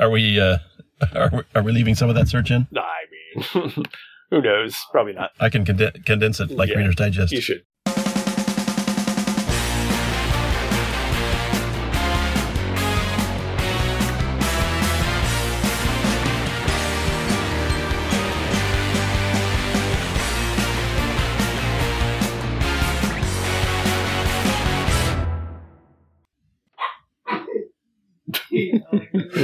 Are we? Uh, are we, are we leaving some of that search in? I mean, who knows? Probably not. I can conden- condense it like Yeah. Reader's Digest. You should.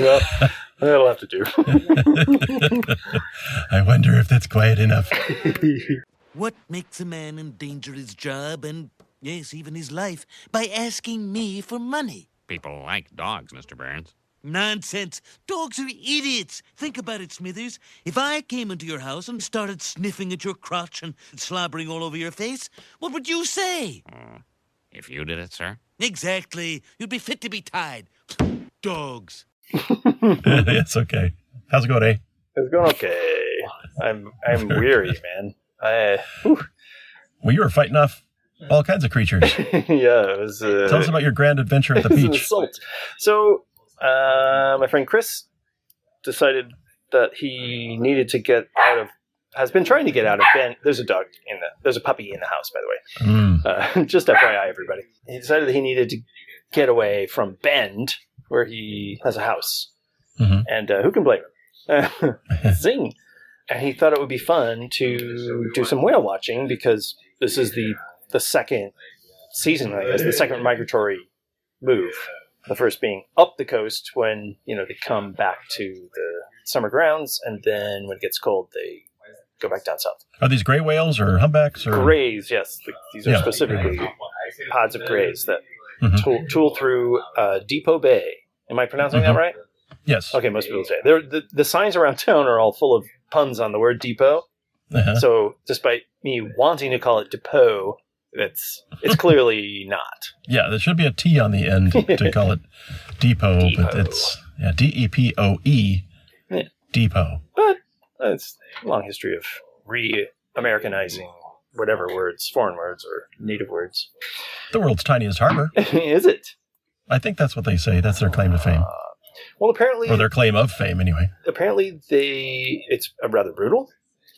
Well, that'll have to do. I wonder if that's quiet enough. What makes a man endanger his job and, yes, even his life by asking me for money? People like dogs, Mr. Burns. Nonsense. Dogs are idiots. Think about it, Smithers. If I came into your house and started sniffing at your crotch and slobbering all over your face, what would you say? Mm. If you did it, sir. Exactly. You'd be fit to be tied. Dogs. it's okay. How's it going, eh? It's going okay. I'm I'm weary, man. I whew. Well, you were fighting off all kinds of creatures. yeah, it was. Uh, Tell us about your grand adventure at the it was an beach. So, uh, my friend Chris decided that he needed to get out of. Has been trying to get out of Bend. There's a dog in the. There's a puppy in the house, by the way. Mm. Uh, just FYI, everybody. He decided that he needed to get away from Bend, where he has a house. Mhm. And uh, who can blame him? Zing. And he thought it would be fun to do some whale watching because this is the the second season, I guess, the second migratory move. The first being up the coast when you know they come back to the summer grounds, and then when it gets cold, they go back down south. Are these gray whales or humpbacks or? Grays, yes, th- these are Yeah. specifically pods of grays that Mhm. tool, tool through uh, Depoe Bay. Am I pronouncing Mhm. that right? Yes. Okay, most people say. The the signs around town are all full of puns on the word depot. Uh-huh. So, despite me wanting to call it depot, it's it's clearly not. Yeah, there should be a T on the end to call it depot, but it's yeah, D E P O E, Yeah. depot. But it's a long history of re-Americanizing whatever words, foreign words or native words. The world's tiniest harbor. Is it? I think that's what they say. That's their claim to fame, Well, apparently, or their claim of fame, anyway. apparently they it's uh, rather brutal.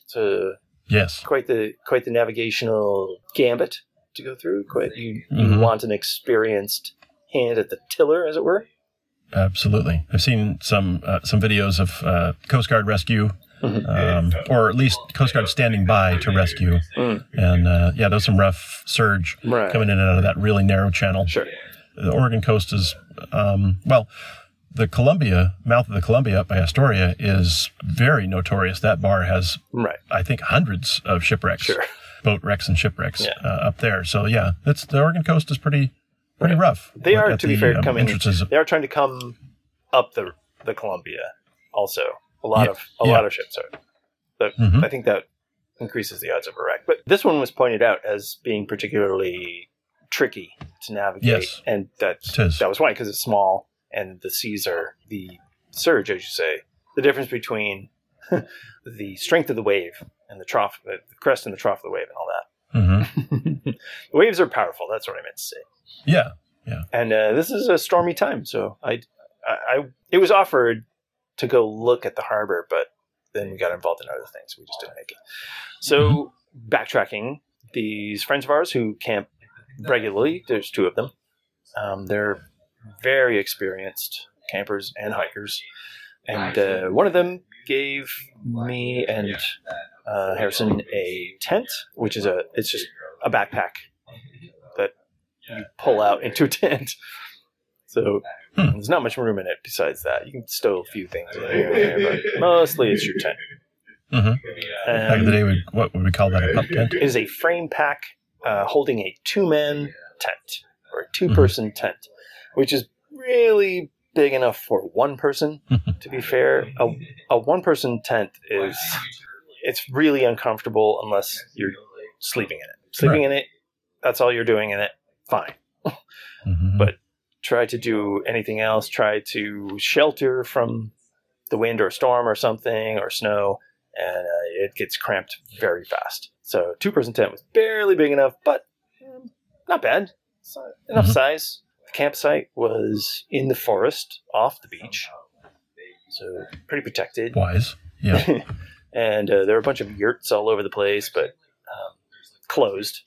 It's a Yes. quite the quite the navigational gambit to go through. Quite you, you Mhm. want an experienced hand at the tiller, as it were. Absolutely. I've seen some uh, some videos of uh, Coast Guard rescue. Um, or at least Coast Guard standing by to rescue. Mm. And uh, yeah, there's some rough surge Right. coming in and out of that really narrow channel. Sure. The Oregon coast is, um, well, the Columbia, mouth of the Columbia up by Astoria is very notorious. That bar has, Right. I think, hundreds of shipwrecks, Sure. boat wrecks and shipwrecks Yeah. uh, up there. So yeah, it's the Oregon coast is pretty pretty rough. They are, at to be fair, um, coming. entrances They are trying to come up the the Columbia. Also, a lot Yeah. of a Yeah. lot of ships are. But Mhm. I think that increases the odds of a wreck. But this one was pointed out as being particularly tricky to navigate, Yes. and that that was why because it's small and the seas are the surge, as you say. The difference between the strength of the wave and the trough, the crest and the trough of the wave, and all that. Mhm. the waves are powerful. That's what I meant to say. Yeah. And uh, this is a stormy time, so I, I, I, it was offered to go look at the harbor, but then we got involved in other things. We just didn't make it. So backtracking, these friends of ours who camp regularly, there's two of them. Um, they're very experienced campers and hikers, and uh, one of them gave me and uh, Harrison a tent, which is a it's just a backpack that you pull out into a tent. So Hmm. there's not much room in it besides that. You can stow a few things in there, but mostly it's your tent. Mhm. Back in the day, we, what would we call that? A pup tent? it is a frame pack uh, holding a two-man tent or a two-person tent, which is really big enough for one person. to be fair, a, a one-person tent is it's really uncomfortable unless you're sleeping in it. Sleeping in it, that's all you're doing in it. Fine. Mhm. But try to do anything else. Try to shelter from the wind or storm or something or snow, and uh, it gets cramped very fast. So two person tent was barely big enough, but um, not bad. So enough Mhm. size. The campsite was in the forest off the beach. so pretty protected. Wise. Yeah. and uh, there were a bunch of yurts all over the place, but um, closed,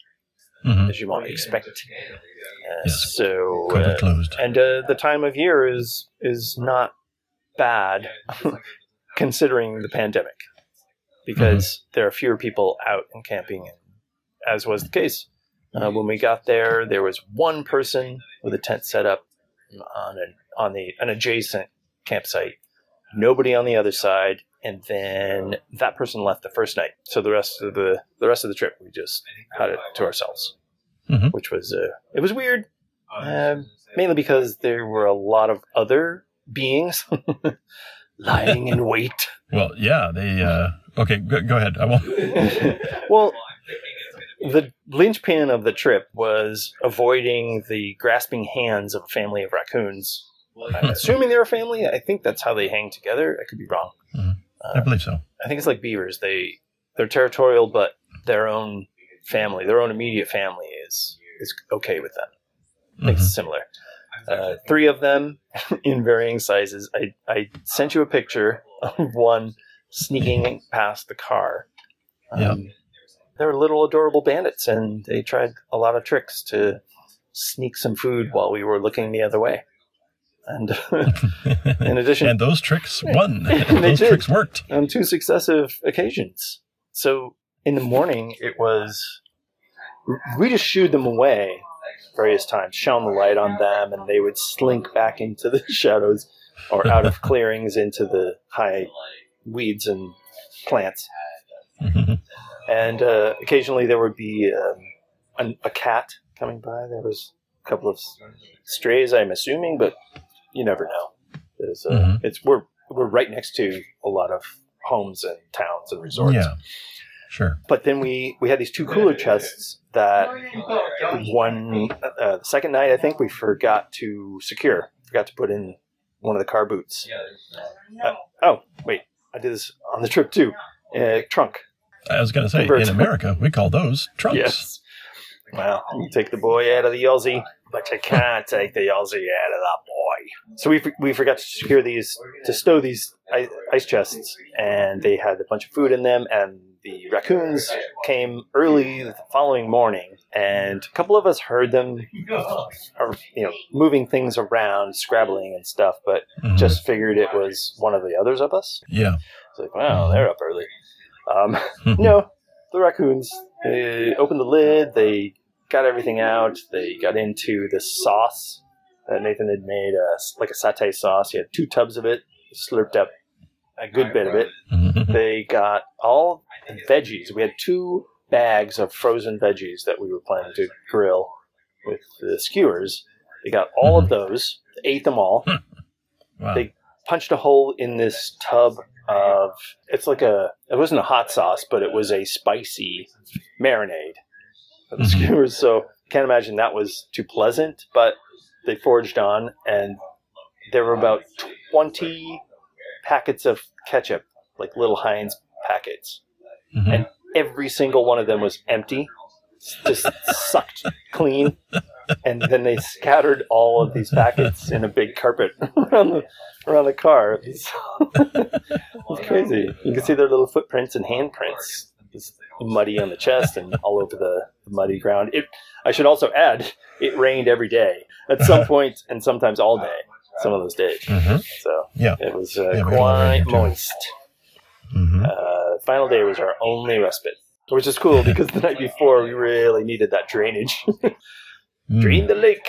hmm as you might expect. Uh, Yes. So, uh, closed. and uh, the time of year is is not bad, considering the pandemic, because there are fewer people out and camping, as was the case. Uh, when we got there, there was one person with a tent set up on an on the an adjacent campsite. Nobody on the other side, and then that person left the first night. So the rest of the the rest of the trip, we just had it to ourselves, Mhm. which was uh, it was weird, um, mainly because there were a lot of other beings lying in wait. Well, yeah. They. Uh, okay. Go, go ahead. I won't. well, the linchpin of the trip was avoiding the grasping hands of a family of raccoons. I'm assuming they're a family. I think that's how they hang together. I could be wrong. I believe so. I think it's like beavers. They they're territorial, but their own family, their own immediate family, is is okay with them. I think Mhm. it's similar. Uh, three of them in varying sizes. I, I sent you a picture of one sneaking past the car. Um, Yeah. They were little adorable bandits, and they tried a lot of tricks to sneak some food while we were looking the other way. And in addition, and those tricks won. Those did. tricks worked. on two successive occasions. So in the morning, it was we just shooed them away various times, shone the light on them, and they would slink back into the shadows or out of clearings into the high weeds and plants. And uh, occasionally there would be um, an, a cat coming by. There was a couple of strays, I'm assuming, but you never know. There's, uh, Mhm. It's we're we're right next to a lot of homes and towns and resorts. Yeah. Sure. But then we we had these two cooler chests that one uh, the second night I think we forgot to secure. Forgot to put in one of the car boots. Uh, oh wait, I did this on the trip too. Uh, trunk. I was going to say, Convert. in America, we call those trunks. Yes. Well, you take the boy out of the Aussie, but you can't take the Aussie out of the boy. So we, we forgot to secure these, to stow these ice chests, and they had a bunch of food in them, and the raccoons came early the following morning, and a couple of us heard them, you know, moving things around, scrabbling and stuff, but Mhm. just figured it was one of the others of us. yeah. It's like, wow, they're up early. Um, no, the raccoons. They opened the lid. They got everything out. They got into the sauce that Nathan had made, uh, like a satay sauce. He had two tubs of it. Slurped up a good bit of it. They got all the veggies. We had two bags of frozen veggies that we were planning to grill with the skewers. They got all of those. Ate them all wow. They- punched a hole in this tub of it's like a it wasn't a hot sauce but it was a spicy marinade for the Mhm. skewers so can't imagine that was too pleasant but they forged on and there were about 20 packets of ketchup like little heinz packets Mhm. and every single one of them was empty just sucked clean and then they scattered all of these packets in a big carpet around the around the car. It's, it's crazy. You can see their little footprints and handprints. It's muddy on the chest and all over the, the muddy ground. It. I should also add, it rained every day at some point and sometimes all day. Some of those days. Mhm. So Yeah. it was uh, Yeah, we had a lot of rain quite here, too. moist. Mhm. Uh, final day was our only respite, which is cool because the night before we really needed that drainage. Mm. Drain the lake.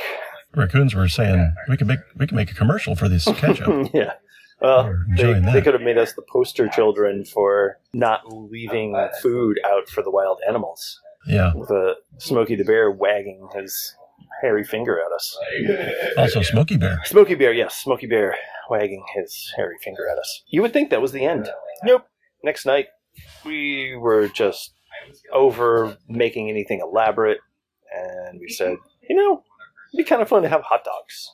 Raccoons were saying we can make we can make a commercial for this ketchup. yeah. Well, they, they could have made us the poster children for not leaving uh, food out for the wild animals. yeah. With a Smokey the Bear wagging his hairy finger at us. Also, Smokey Bear. Smokey Bear, yes, Smokey Bear wagging his hairy finger at us. You would think that was the end. Nope. Next night, we were just over making anything elaborate, and we said, you know, it'd be kind of fun to have hot dogs.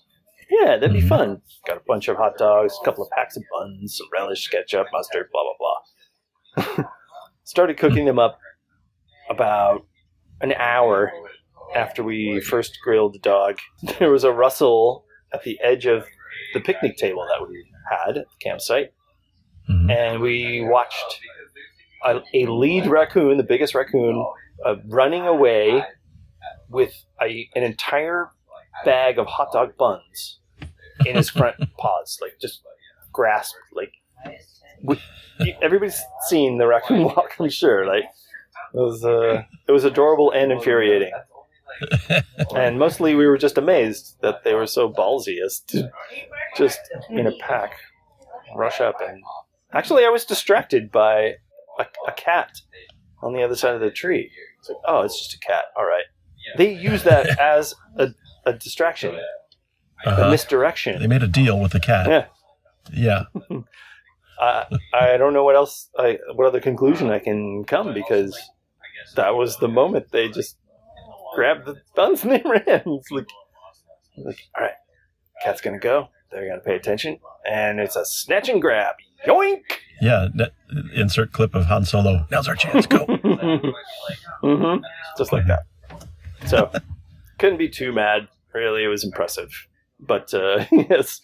Yeah, that'd be Mhm. fun. Got a bunch of hot dogs, a couple of packs of buns, some relish, ketchup, mustard, blah, blah, blah. Started cooking them up about an hour after we first grilled the dog. There was a rustle at the edge of the picnic table that we had at the campsite, Mhm. and we watched a, a lead raccoon, the biggest raccoon, uh, running away with a, an entire bag of hot dog buns in his front paws, like just grasped. Like we, everybody's seen the raccoon walk, I'm sure. Like it was, uh, it was adorable and infuriating. and mostly we were just amazed that they were so ballsy as to just in a pack rush up and actually i was distracted by a, a cat on the other side of the tree it's like oh it's just a cat all right they use that as a, a distraction a Uh-huh. misdirection They made a deal with the cat. yeah Yeah. I, I don't know what else I, what other conclusion i can come because that was the moment they just grabbed the buns and they ran it's like, like all right cat's gonna go they're gonna pay attention and it's a snatch and grab yoink Yeah. That- insert clip of Han Solo. Now's our chance. Go. mm-hmm. Just like that. So, couldn't be too mad. Really, it was impressive. But uh, yes,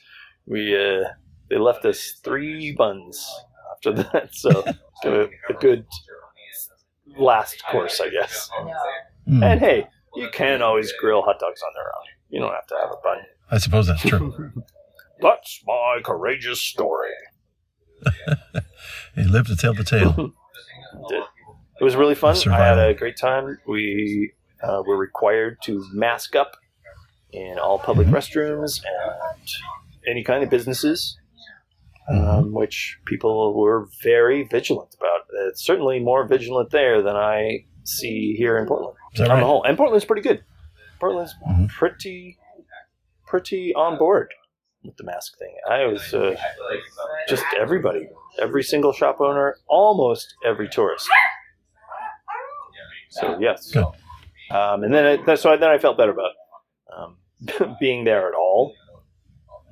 we uh, they left us three buns after that. So, a, a good last course, I guess. Hmm. And hey, you can always grill hot dogs on their own. You don't have to have a bun. I suppose that's true. That's my courageous story. He lived to tell the tale. did. It was really fun. I had a great time. We uh, were required to mask up in all public Mhm. restrooms and any kind of businesses, Mhm. um, which people were very vigilant about. It's certainly more vigilant there than I see here in Portland on right? the whole. And Portland's pretty good. Portland's Mhm. pretty, pretty on board with the mask thing. I was uh, just everybody, every single shop owner, almost every tourist. So yes, um, and then I, so then I felt better about um, being there at all,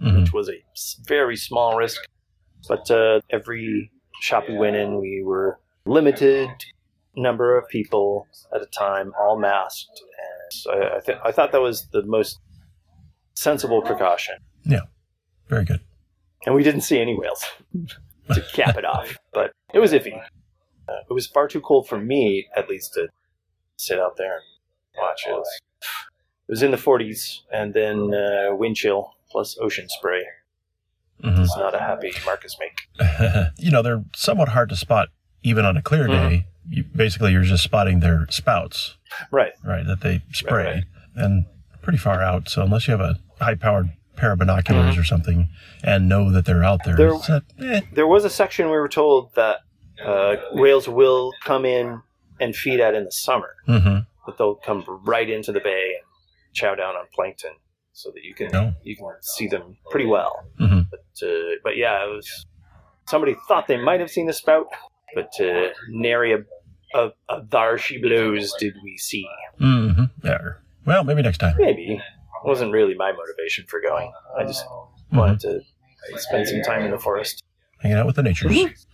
Mhm. which was a very small risk. But uh, every shop we went in, we were limited number of people at a time, all masked, and so I, I, th- I thought that was the most sensible precaution. Yeah, very good. And we didn't see any whales to cap it off, but it was iffy. Uh, it was far too cold for me, at least, to sit out there and watch. It was, it was in the 40s, and then uh, wind chill plus ocean spray. Mhm. It's not a happy Marcus make. you know, they're somewhat hard to spot even on a clear Mhm. day. You, basically, you're just spotting their spouts, Right. right, that they spray, Right, right. and pretty far out. So unless you have a high-powered pair of binoculars Mhm. or something and know that they're out there, There- a- eh, There was a section we were told that uh, whales will come in and feed at in the summer, but they'll come right into the bay and chow down on plankton, so that you can Oh. you can see them pretty well. Mhm. But uh, but yeah, it was somebody thought they might have seen the spout, but uh, nary a, a, a thar she blows did we see. Mhm. There. Well, maybe next time. Maybe it wasn't really my motivation for going. I just wanted to spend some time in the forest. Hanging out with the natures.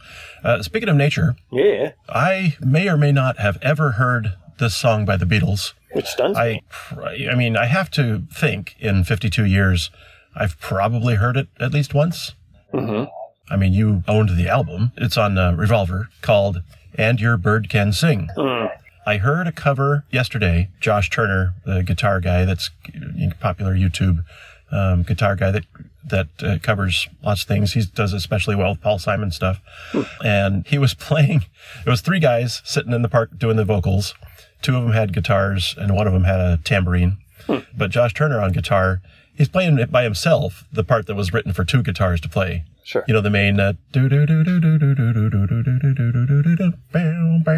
Uh, speaking of nature, Yeah, I may or may not have ever heard this song by the Beatles. Which stuns I, me. I mean, I have to think in 52 years, I've probably heard it at least once. hmm I mean, you owned the album. It's on uh, Revolver called And Your Bird Can Sing. Mm. I heard a cover yesterday. Josh Turner, the guitar guy that's a popular YouTube um, guitar guy that that uh, covers lots of things. He does especially well with Paul Simon stuff. And he was playing. It was three guys sitting in the park doing the vocals. Two of them had guitars, and one of them had a tambourine. Hmm. But Josh Turner on guitar, he's playing it by himself, the part that was written for two guitars to play. Sure. You know the main. Uh,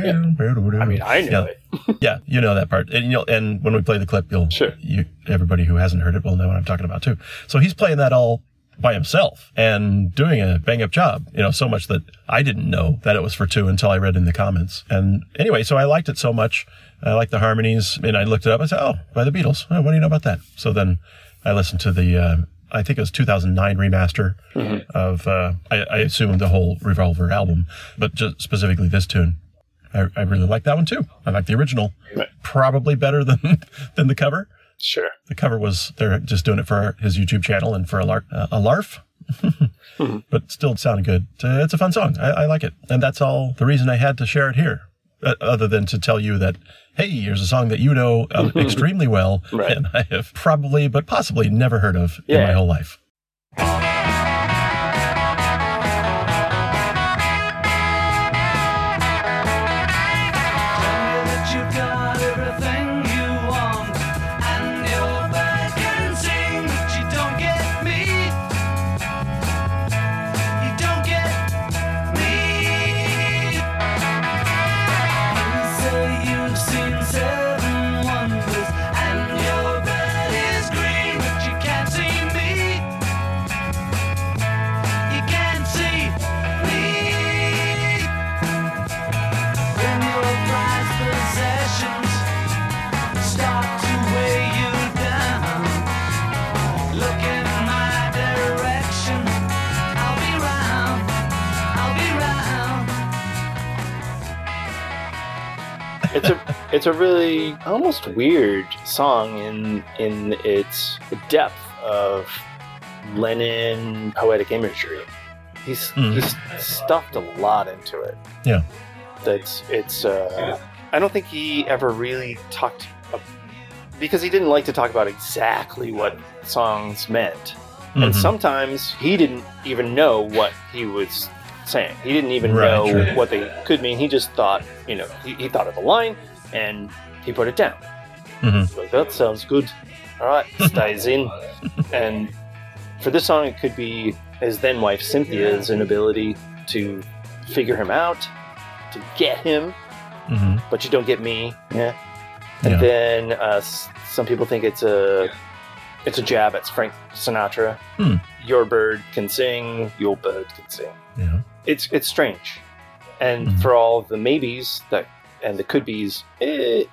yeah. I mean, I know yeah. it. yeah, you know that part, and you'll. And when we play the clip, you'll. Sure. You, everybody who hasn't heard it will know what I'm talking about too. So he's playing that all by himself and doing a bang up job. You know, so much that I didn't know that it was for two until I read in the comments. And anyway, so I liked it so much. I liked the harmonies, and I looked it up. I said, "Oh, by the Beatles. Oh, what do you know about that?" So then I listened to the. Uh, I think it was 2009 remaster of, uh, I, I assume the whole Revolver album, but just specifically this tune. I, I really like that one too. I like the original Right. probably better than than the cover. Sure. The cover was they're just doing it for his YouTube channel and for a lark, uh, a larf. Mhm. but still sounded good. Uh, It's a fun song. I, I like it, and that's all the reason I had to share it here. Uh, other than to tell you that, hey, here's a song that you know uh, extremely well, Right. and I have probably, but possibly never heard of in my whole life. It's a really almost weird song in in its depth of Lennon poetic imagery. He's Mhm. he's stuffed a lot into it. Yeah. That's it's. Uh, I don't think he ever really talked ab- because he didn't like to talk about exactly what songs meant, and Mhm. sometimes he didn't even know what he was saying. He didn't even Right, know true. what they could mean. He just thought, you know, he, he thought of a line and he put it down. Mhm. Like that sounds good. All right, stays in. And for this song, it could be his then wife Cynthia's inability to figure him out, to get him, Mhm. but you don't get me. Yeah. And Yeah. then uh, some people think it's a it's a jab at Frank Sinatra. Hmm. Your bird can sing. Your bird can sing. Yeah. It's it's strange, and Mhm. for all the maybes that and the could be's, it,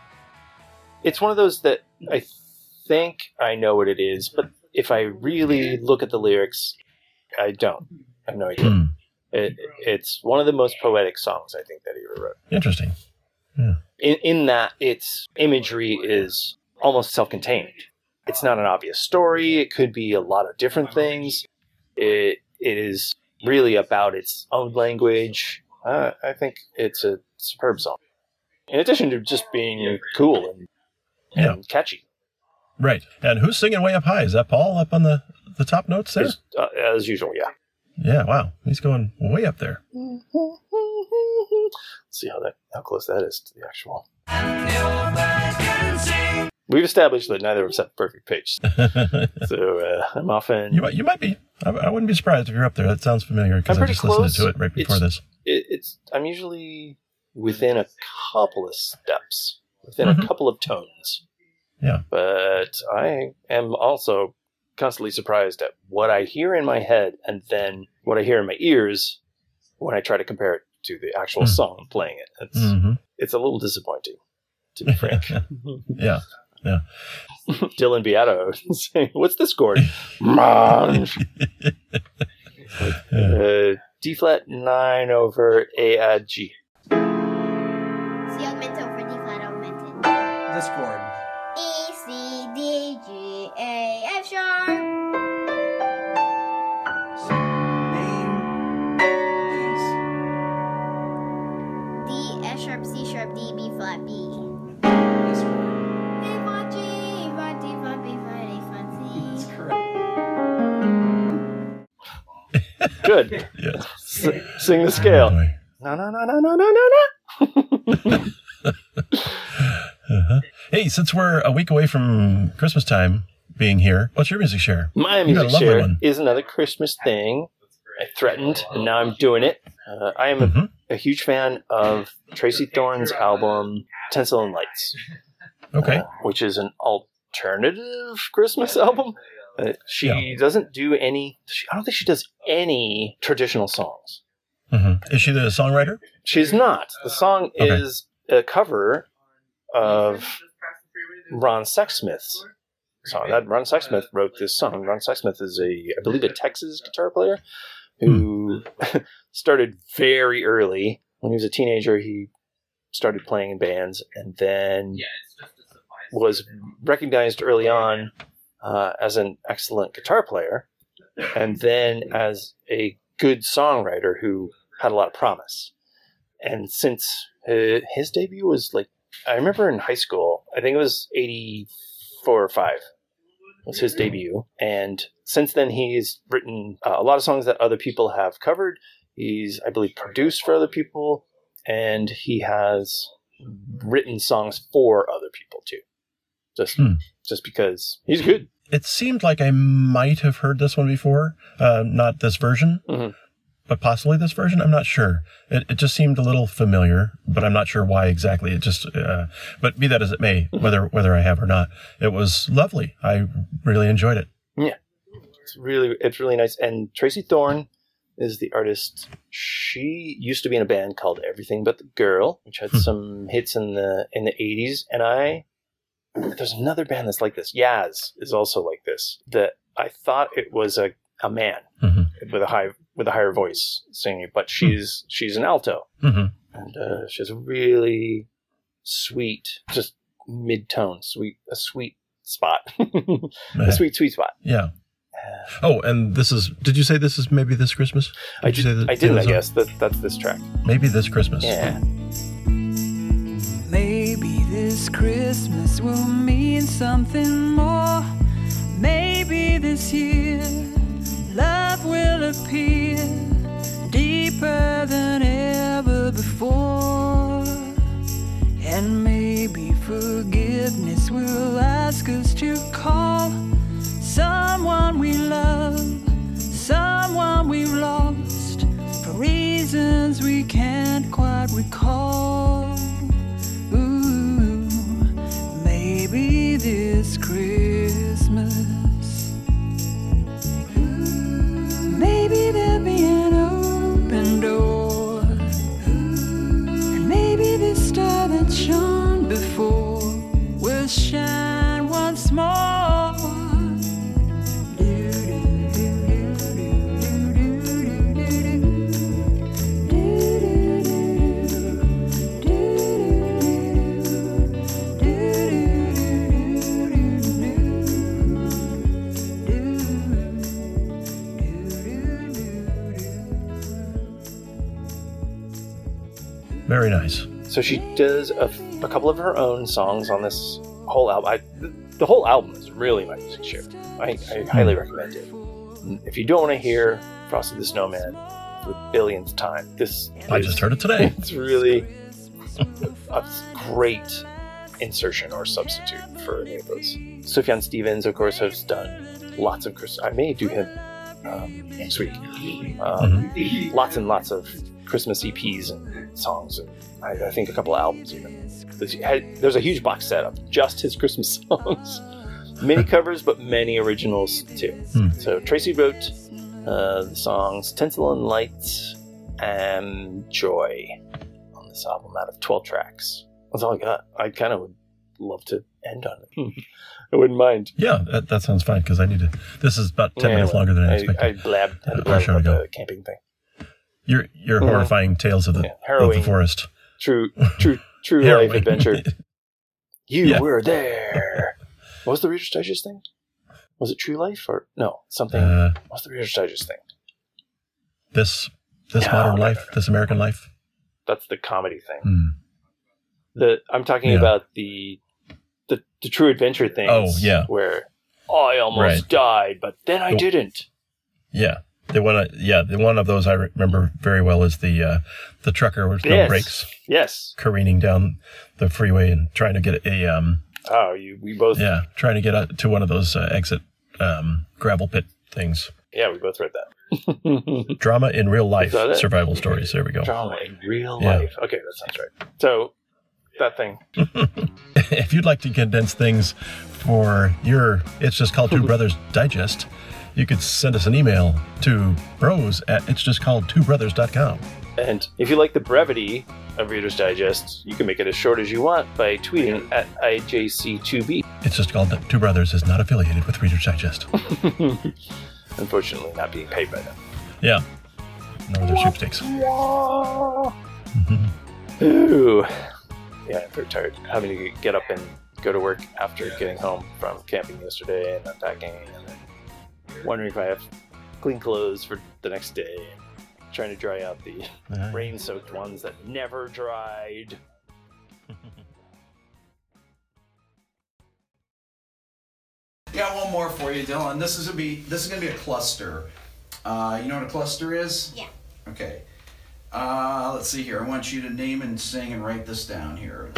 it's one of those that I think I know what it is, but if I really look at the lyrics, I don't. I have no idea. Hmm. It, it's one of the most poetic songs I think that he ever wrote. Interesting. In, in that its imagery is almost self-contained. It's not an obvious story. It could be a lot of different things. It it is really about its own language. Uh, I think it's a superb song. In addition to just being cool and, and catchy, Right. And who's singing way up high? Is that Paul up on the, the top notes there? as, uh, as usual. Yeah. Yeah. Wow. He's going way up there. see how that how close that is to the actual. And your bird can sing. We've established that neither of us have perfect pitch, so uh, I'm often you might you might be. I, I wouldn't be surprised if you're up there. That sounds familiar because I'm I pretty just listened close. to it right before It's- this. it, it's I'm usually within a couple of steps, within Mhm. a couple of tones. Yeah. But I am also constantly surprised at what I hear in my head and then what I hear in my ears when I try to compare it to the actual Hmm. song playing it. It's hmm it's a little disappointing, to be frank. yeah. Yeah. Dylan Beato saying, "What's this chord?" Yeah. Uh, D flat nine over A add G. This chord. E, C, D, G, A, F sharp. Name these. D, F sharp, C sharp, D, B flat, B. This chord. A flat, G, flat, D flat, B flat, A flat, That's C. correct. Good. Yes. S- sing the scale. No, no, no, no, no, no, no, no. Uh-huh. Hey, since we're a week away from Christmas time being here, what's your music share? My music share one. is another Christmas thing. I threatened, and now I'm doing it. Uh, I am a, Mhm. a huge fan of Tracey Thorn's album Tinsel and Lights, Okay. uh, which is an alternative Christmas album. Uh, she Yeah. doesn't do any. She, I don't think she does any traditional songs. hmm Is she the songwriter? She's not. The song Okay. is a cover of Ron Sexsmith's song. That Ron Sexsmith wrote this song. Ron Sexsmith is a, I believe, a Texas guitar player who started very early. When he was a teenager, he started playing in bands, and then was recognized early on uh, as an excellent guitar player. and then as a good songwriter who had a lot of promise. And since uh, his debut was like, I remember in high school, I think it was 84 or 5 was his debut. And since then, he's written uh, a lot of songs that other people have covered. He's, I believe, produced for other people, and he has written songs for other people too. Just, Hmm. just because he's good. It seemed like I might have heard this one before, uh, not this version, Mhm. But possibly this version. I'm not sure. It, it just seemed a little familiar, but I'm not sure why exactly. It just, uh, but be that as it may, whether whether I have or not, it was lovely. I really enjoyed it. Yeah, it's really, it's really nice. And Tracey Thorn is the artist. She used to be in a band called Everything But the Girl, which had Hmm. some hits in the in the eighties. And I, there's another band that's like this. Yaz is also like this. That I thought it was a a man hmm with a high with a higher voice singing, but she's she's an alto, hmm and uh, she has a really sweet, just mid tone, sweet, a sweet spot, a sweet sweet spot. Yeah. Oh, and this is. Did you say this is maybe this Christmas? I, Did you say that- I didn't, I guess. That, that's this track. Maybe this Christmas. Yeah. Maybe this Christmas will mean something more. Maybe this year love will appear deeper than ever before. And maybe forgiveness will ask us to call someone we love, someone we've lost for reasons we can't quite recall. Ooh, maybe this Christmas. Very nice. So she does a, a couple of her own songs on this whole album. I, the, whole album is really my music share. I, I highly recommend it. If you don't want to hear Frosty the Snowman for the billionth time, this I is- just heard it today. it's really a great insertion or substitute for any of those. Sufjan Stevens, of course, has done lots of Chris. I may do him um, next week. Um, Lots and lots of Christmas EPs and songs, and I, I think a couple albums even. There's, a huge box set of just his Christmas songs. Many covers, but many originals too. Hmm. So Tracey wrote uh, the songs Tinsel and Lights and Joy on this album out of 12 tracks. That's all I got. I kind of would love to end on it. I wouldn't mind. Yeah, that, that sounds fine because I need to. This is about ten minutes Anyway, longer than I I, expected. I blabbed, had to blab to about go. the camping thing. Your your Mhm. horrifying tales of the Yeah, of the forest. True, true, true life adventure. You Yeah. were there. What was the Reader's Digest thing? Was it True Life or no something? uh, What's the Reader's Digest thing? this this No, modern no, life, no, this American life. That's the comedy thing. Hmm. The I'm talking Yeah. about the the the True Adventure things. Oh, yeah. where I almost Right. died, but then I Oh. didn't. Yeah, the one. I- Yeah, the one of those I remember very well is the uh, the trucker with no Yes. brakes Yes. careening down the freeway and trying to get a um Oh, you we both yeah trying to get out to one of those uh, exit um gravel pit things. yeah we both read that. Drama in real life survival stories. There we go. Drama in real Yeah. life. Okay, that sounds right. So that thing. if you'd like to condense things for your it's just called two brothers digest you could send us an email to bros at it's just called two brothers.com And if you like the brevity of Reader's Digest, you can make it as short as you want by tweeting at IJC2B. it's just called two brothers is not affiliated with reader's digest Unfortunately, not being paid by them. yeah no other sweepstakes Ooh. Yeah, I'm very tired. Having to get up and go to work after getting home from camping yesterday and unpacking and wondering if I have clean clothes for the next day, trying to dry out the Yeah. rain-soaked ones that never dried. Got one more for you, Dylan. This is gonna be this is gonna be a cluster. Uh, you know what a cluster is? Yeah. Okay. Uh, let's see here. I want you to name and sing and write this down here.